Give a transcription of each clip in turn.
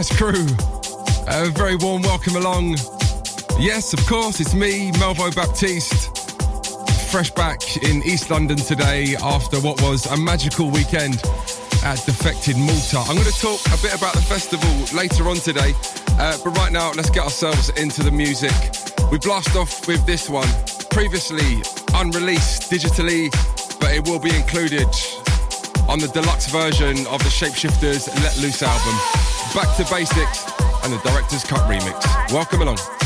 Yes, crew. A very warm welcome along. Yes, of course, it's me, Melvo Baptiste. Fresh back in East London today after what was a magical weekend at Defected Malta. I'm going to talk a bit about the festival later on today, uh, but right now, let's get ourselves into the music. We blast off with this one, previously unreleased digitally, but it will be included on the deluxe version of the Shapeshifters Let Loose album. Back to Basics and the Director's Cut remix. Welcome along.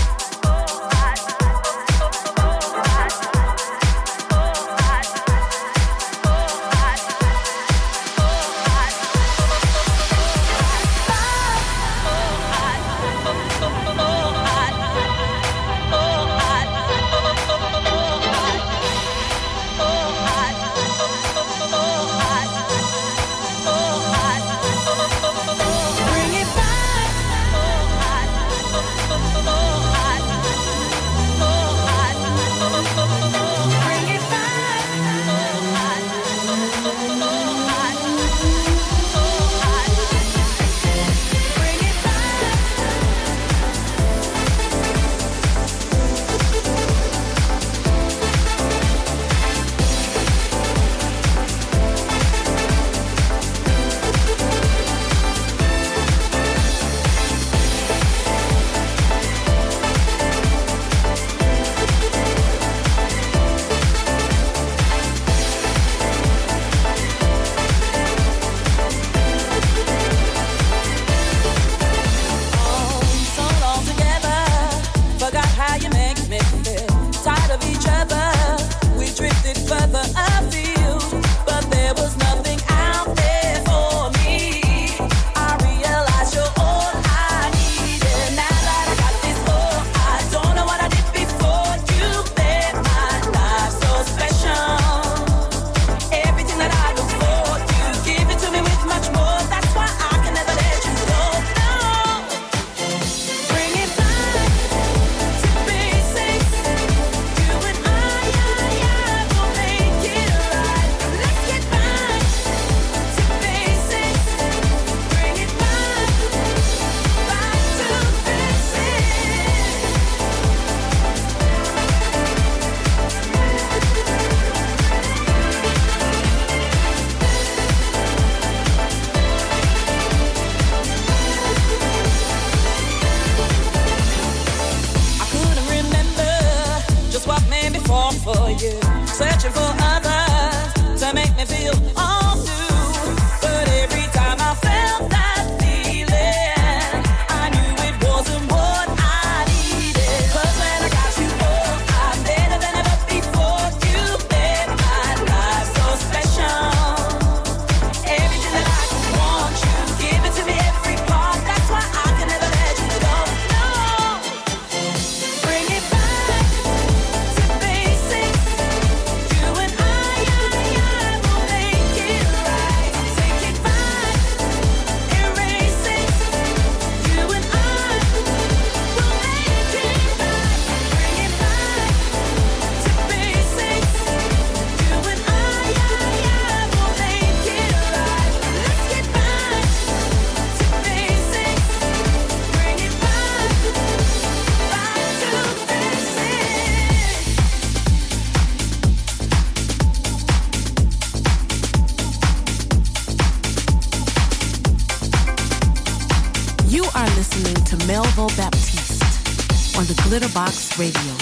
Radio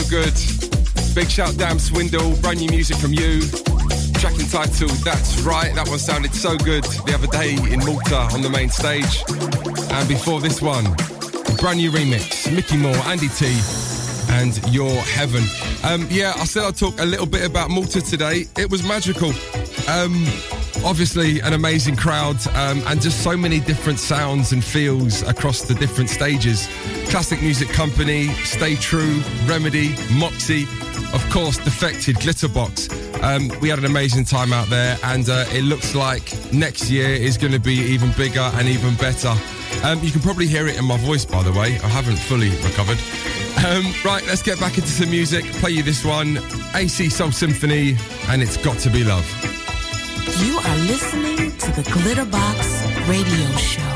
so good. Big shout, Damn Swindle, brand new music from you. Track entitled That's Right. That one sounded so good the other day in Malta on the main stage. And before this one, brand new remix, Micky More, Andy Tee, and Your Heaven. Um, yeah, I said I'd talk a little bit about Malta today. It was magical. Um, obviously, an amazing crowd um, and just so many different sounds and feels across the different stages. Classic Music Company, Stay True, Remedy, Moxie, of course, Defected, Glitterbox. Um, we had an amazing time out there, and uh, it looks like next year is going to be even bigger and even better. Um, you can probably hear it in my voice, by the way. I haven't fully recovered. Um, right, let's get back into some music. Play you this one AC Soul Symphony, and it's got to be love. You are listening to the Glitterbox Radio Show.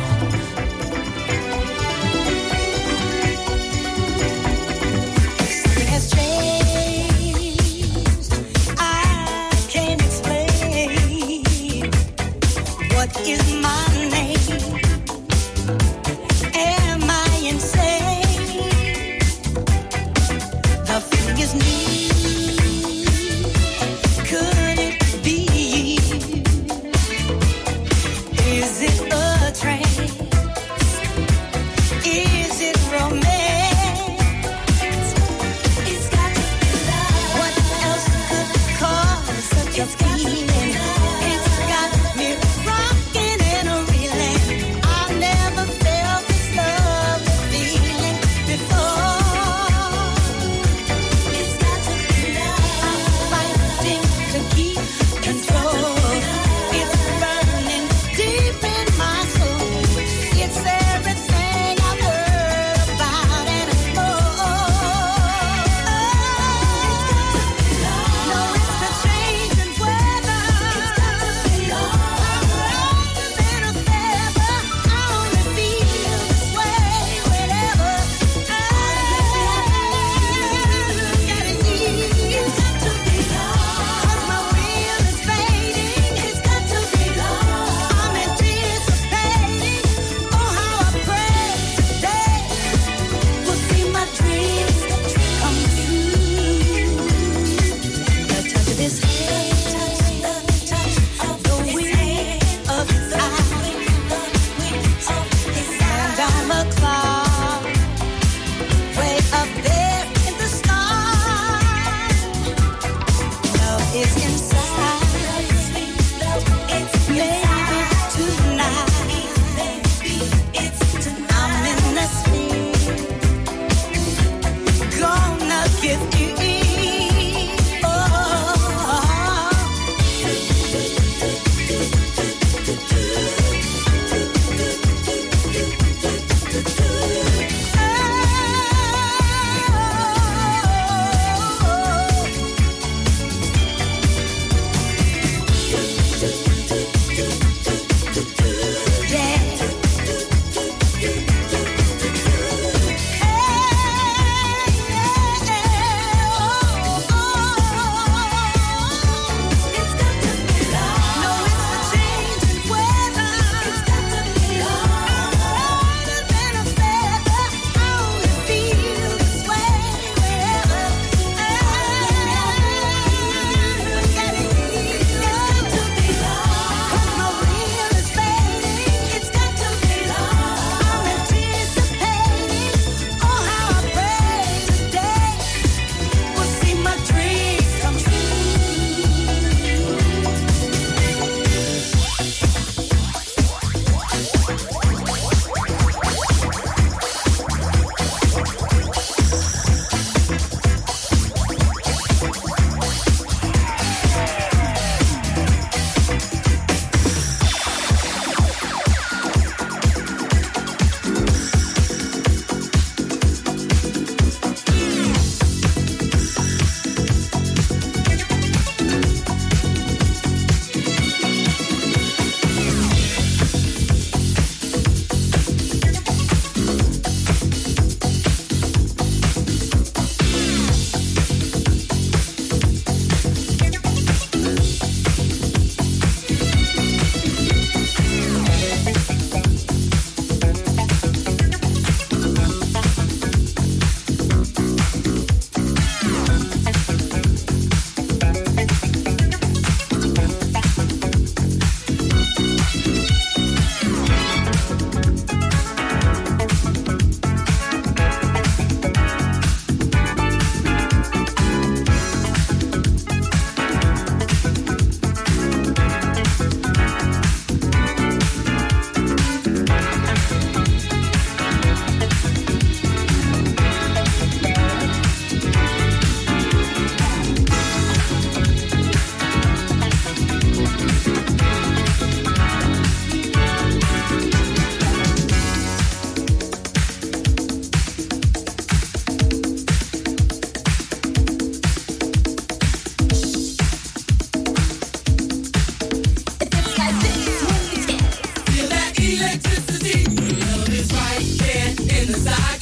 Tuned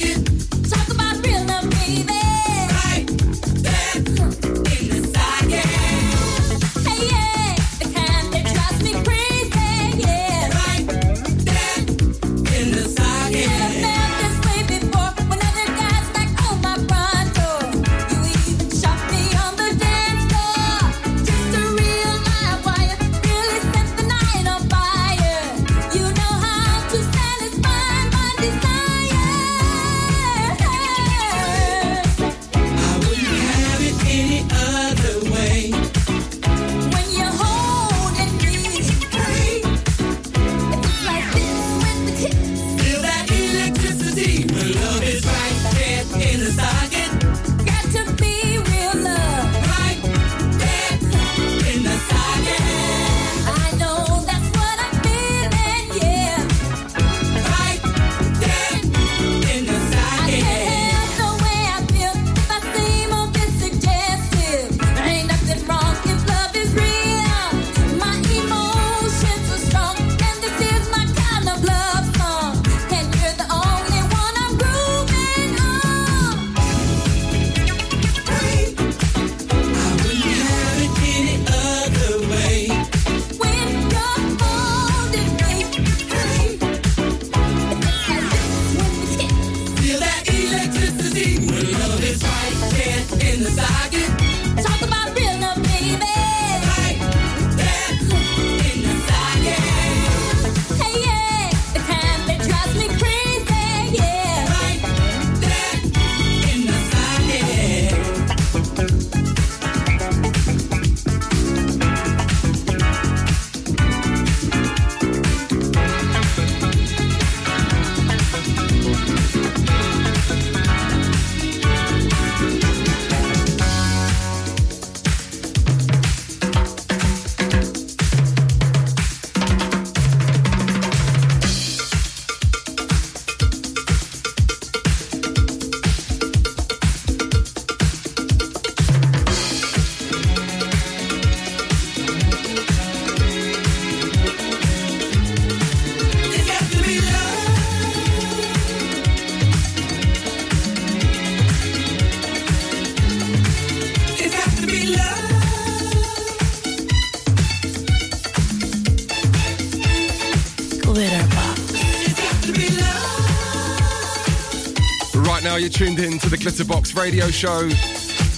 Glitterbox radio show.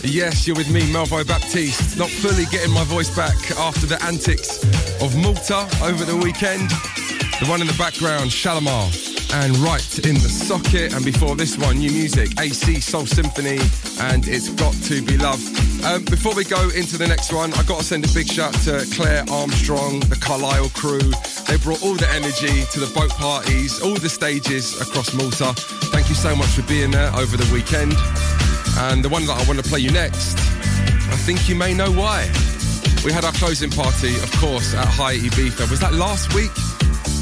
Yes, you're with me, Melvo Baptiste. Not fully getting my voice back after the antics of Malta over the weekend. The one in the background, Shalamar, and Right in the Socket. And before this one, new music, AC Soul Symphony, and It's Got to Be Love. Um, before we go into the next one, I got to send a big shout to Claire Armstrong, the Carlisle crew. They brought all the energy to the boat parties, all the stages across Malta you so much for being there over the weekend. And the one that I want to play you next, I think you may know why. We had our closing party, of course, at High Ibiza. Was that last week?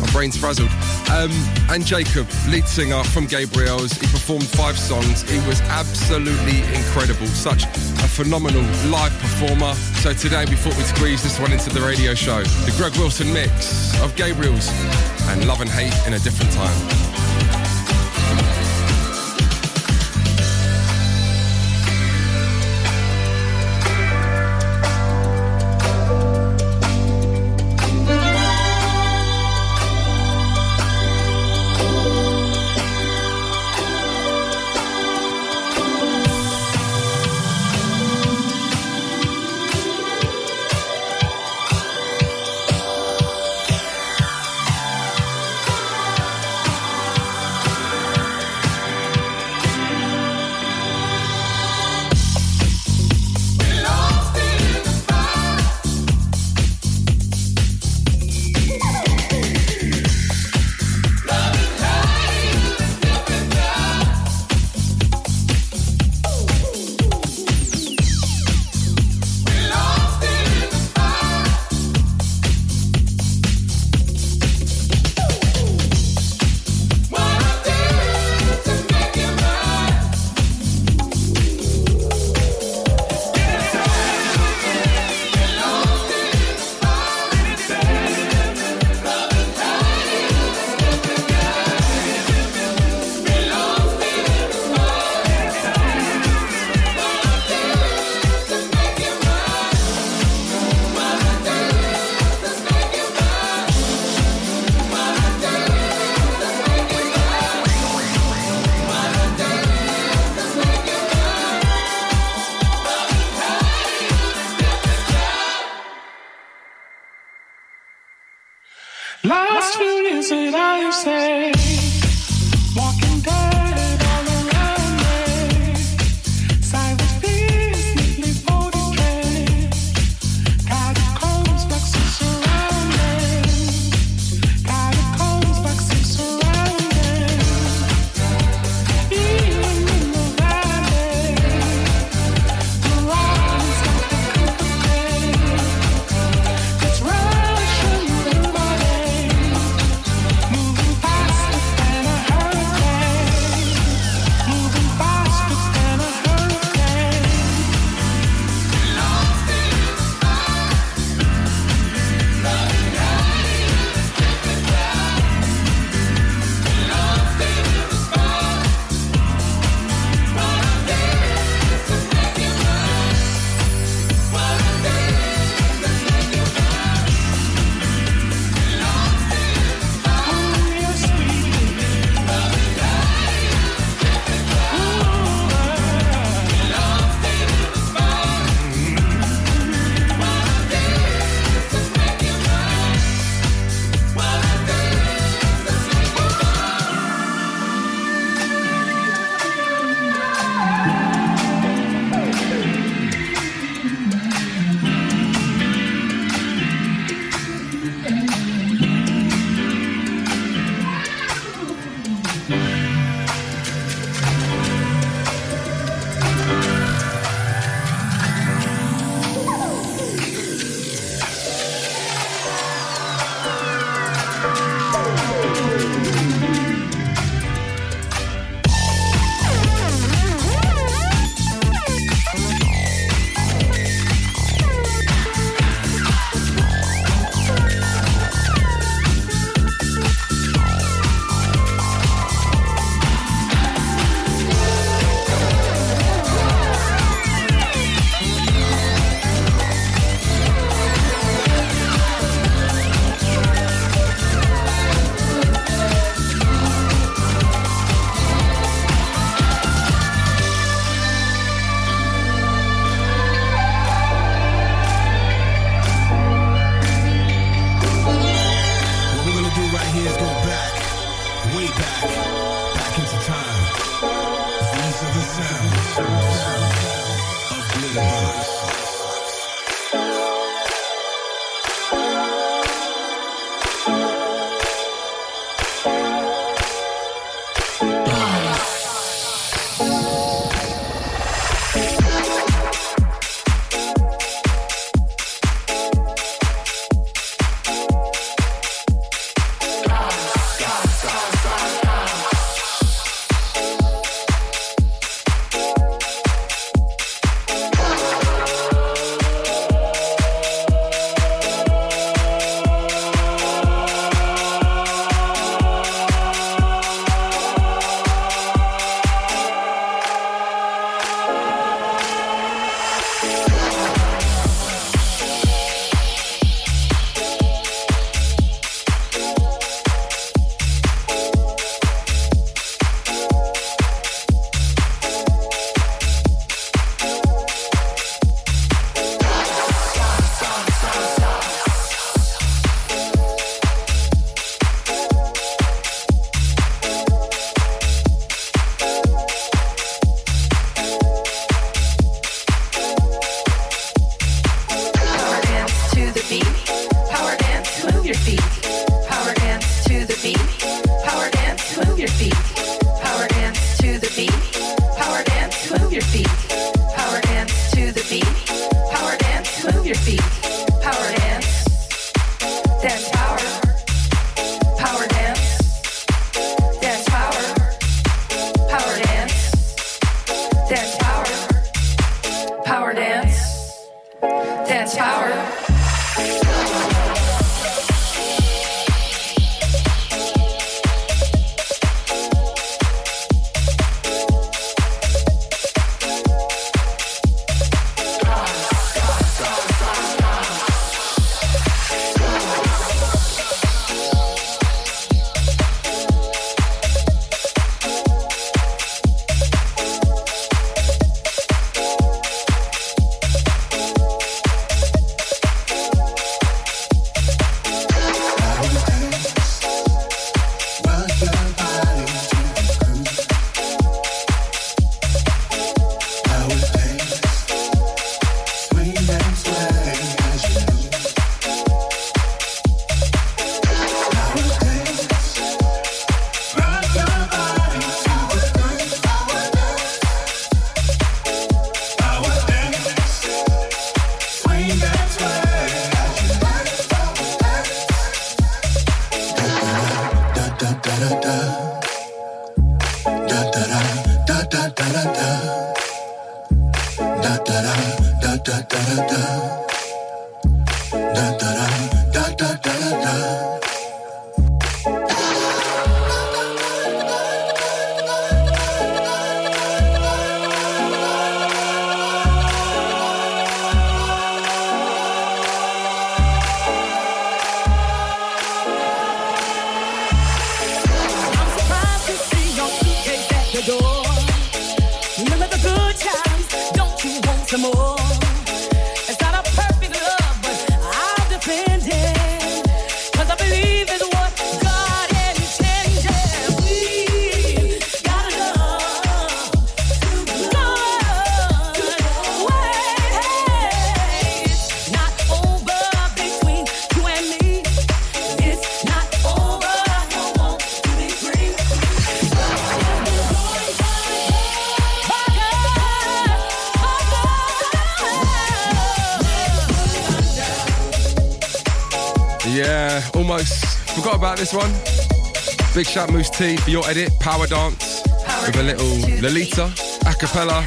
My brain's frazzled. Um, and Jacob, lead singer from Gabriels, he performed five songs. He was absolutely incredible. Such a phenomenal live performer. So today we thought we'd squeeze this one into the radio show. The Greg Wilson mix of Gabriels and Love and Hate in a Different Time. This one. Big shout Mousse T for your edit, Power Dance, with a little Lolita, a cappella.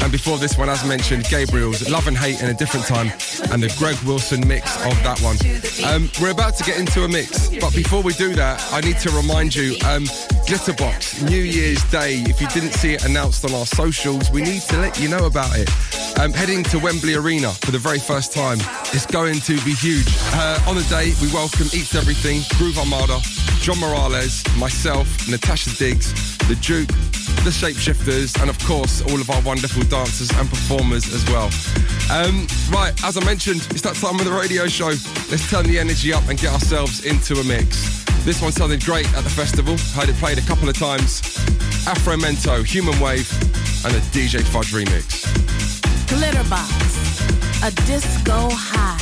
And before this one, as mentioned, Gabriels Love and Hate in a different time, and the Greg Wilson mix of that one. Um, we're about to get into a mix, but before we do that, I need to remind you um, Glitterbox, New Year's Day. If you didn't see it announced on our socials, we need to let you know about it. Um, heading to Wembley Arena for the very first time. It's going to be huge. Uh, on the day, we welcome Eats Everything, Groove Armada, John Morales, myself, Natasha Diggs, The Duke, The Shapeshifters, and of course, all of our wonderful dancers and performers as well. Um, right, as I mentioned, it's that time of the radio show. Let's turn the energy up and get ourselves into a mix. This one sounded great at the festival. Heard it played a couple of times. Afro Mento, Human Wave, and a DJ Fudge remix. Glitterbox, a disco high.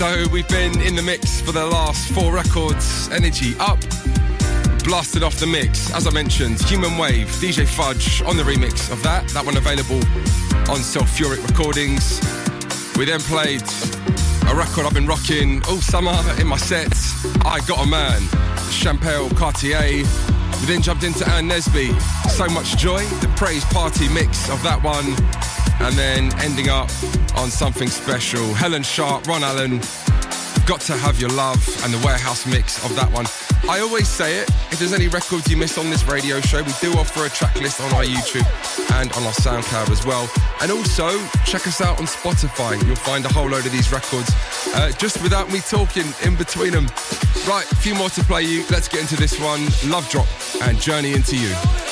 So we've been in the mix for the last four records. Energy up, blasted off the mix. As I mentioned, Human Wave, DJ Fudge on the remix of that. That one available on Sulfuric Recordings. We then played a record I've been rocking all summer in my sets. I Got a Man, Champel Cartier. We then jumped into Ann Nesby. So much joy, the praise party mix of that one. And then ending up on something special. Helen Sharp, Ron Allen, Got to Have Your Love, and the warehouse mix of that one. I always say it, if there's any records you miss on this radio show, we do offer a track list on our YouTube and on our SoundCloud as well. And also, check us out on Spotify. You'll find a whole load of these records uh, just without me talking in between them. Right, a few more to play you. Let's get into this one Love Drop and Journey Into You.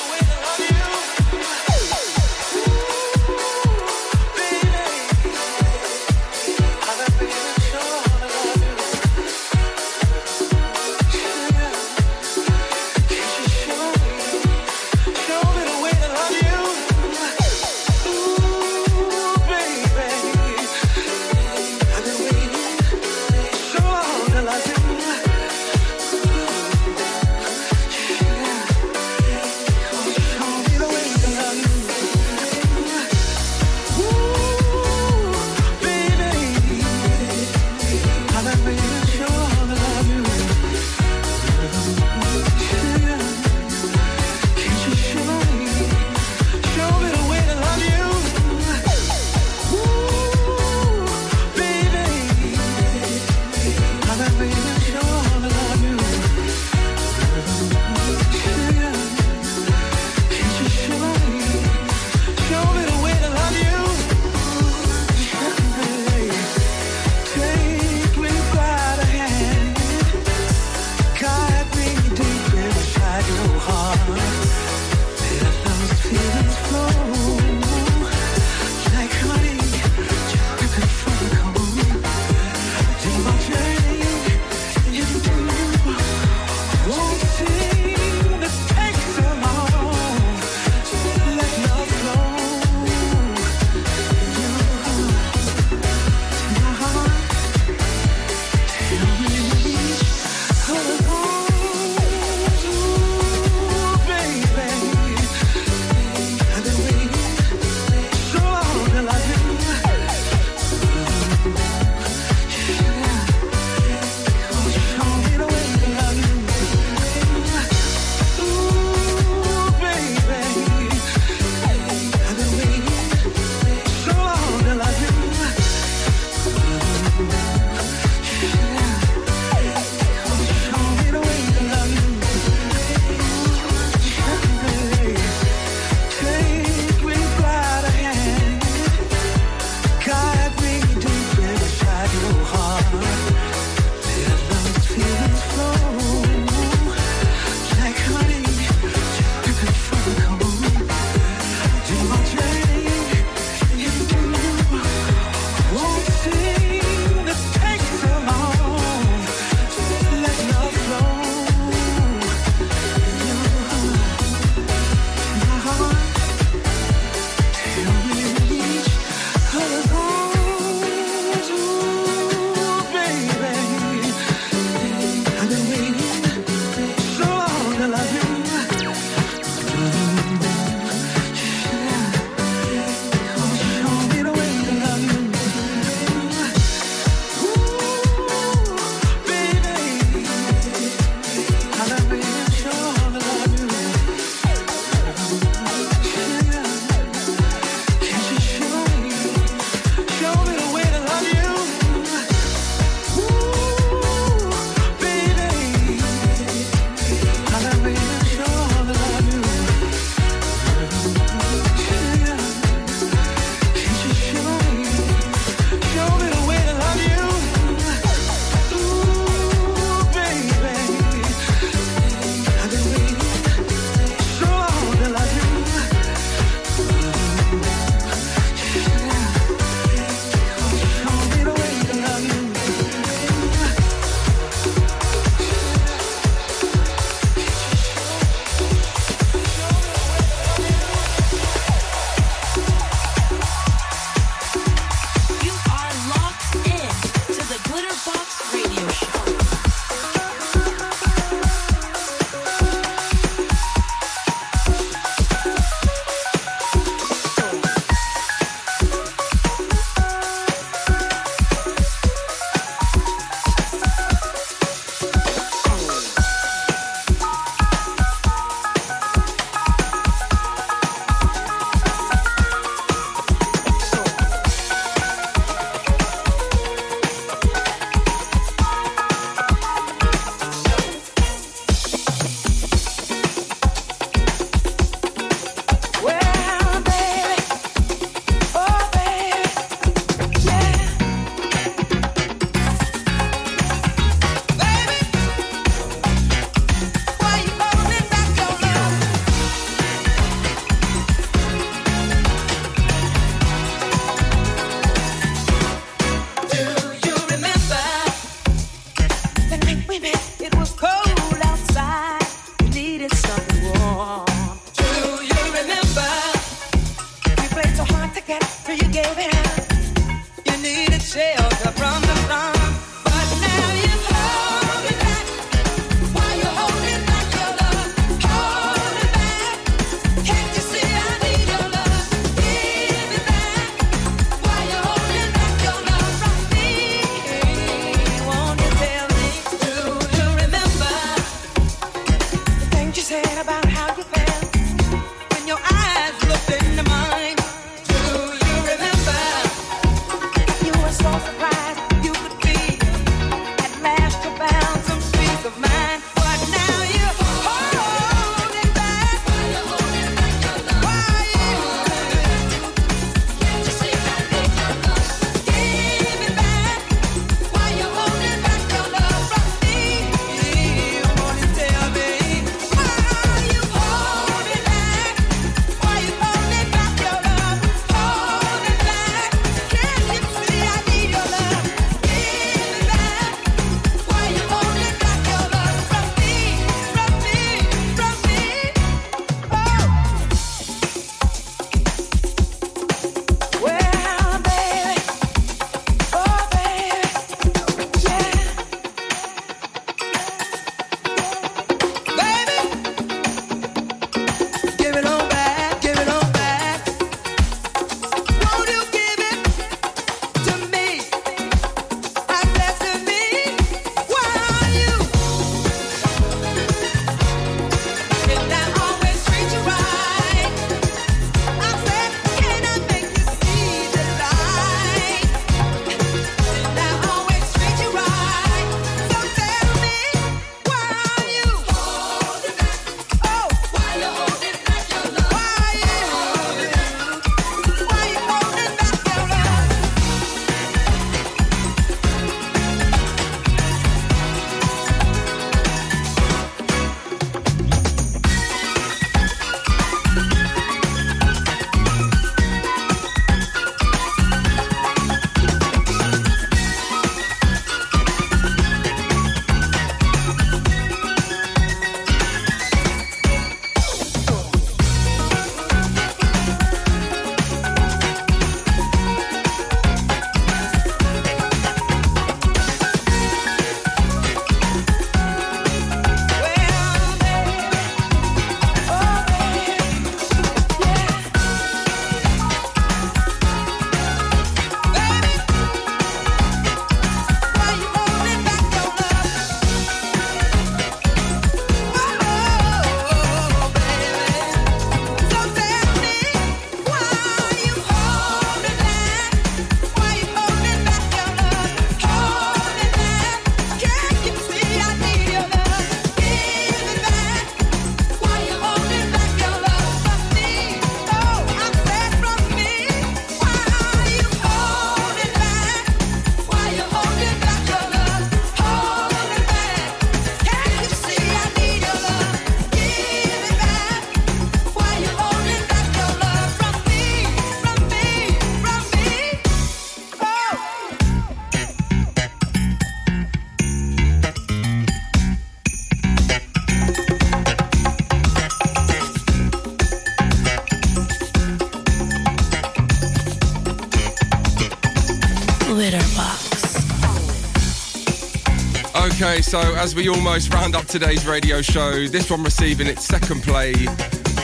Okay, so as we almost round up today's radio show, this one receiving its second play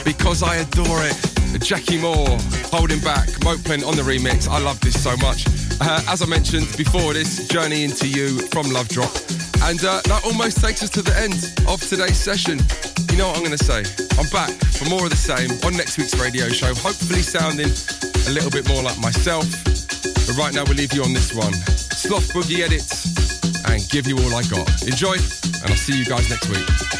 because I adore it. Jackie Moore holding back, Mopin on the remix. I love this so much. Uh, as I mentioned before, this Journey into You from Love Drop. And uh, that almost takes us to the end of today's session. You know what I'm going to say? I'm back for more of the same on next week's radio show, hopefully sounding a little bit more like myself. But right now, we'll leave you on this one. Sloth Boogie Edits and give you all I got. Enjoy, and I'll see you guys next week.